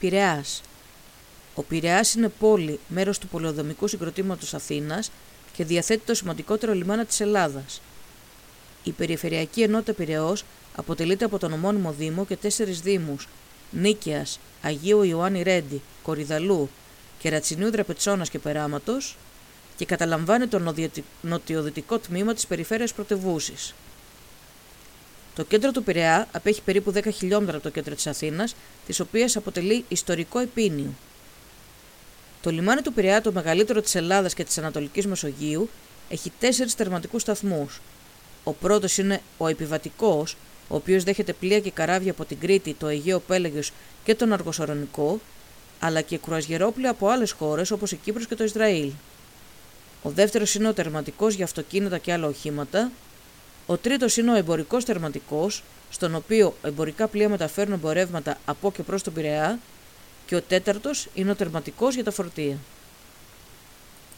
Πειραιάς. Ο Πειραιάς είναι πόλη, μέρος του πολεοδομικού συγκροτήματος Αθήνας και διαθέτει το σημαντικότερο λιμάνα της Ελλάδας. Η Περιφερειακή Ενότητα Πειραιός αποτελείται από τον ομώνυμο Δήμο και τέσσερις δήμους Νίκαιας, Αγίου Ιωάννη Ρέντι, Κορυδαλού, Κερατσινίου Δραπετσόνας και Περάματος και καταλαμβάνει το νοτιοδυτικό τμήμα της περιφέρειας πρωτευούσης. Το κέντρο του Πειραιά απέχει περίπου 10 χιλιόμετρα από το κέντρο της Αθήνας, της οποίας αποτελεί ιστορικό επίνιο. Το λιμάνι του Πειραιά, το μεγαλύτερο της Ελλάδας και της Ανατολικής Μεσογείου, έχει τέσσερις τερματικούς σταθμούς. Ο πρώτος είναι ο επιβατικός, ο οποίος δέχεται πλοία και καράβια από την Κρήτη, το Αιγαίο Πέλαγιος και τον Αργοσορονικό, αλλά και κρουαζιερόπλια από άλλες χώρες όπως η Κύπρος και το Ισραήλ. Ο δεύτερος είναι ο τερματικός για αυτοκίνητα και άλλα οχήματα, ο τρίτος είναι ο εμπορικός τερματικό, στον οποίο εμπορικά πλοία μεταφέρουν εμπορεύματα από και προς τον Πειραιά, και ο τέταρτος είναι ο τερματικό για τα φορτία.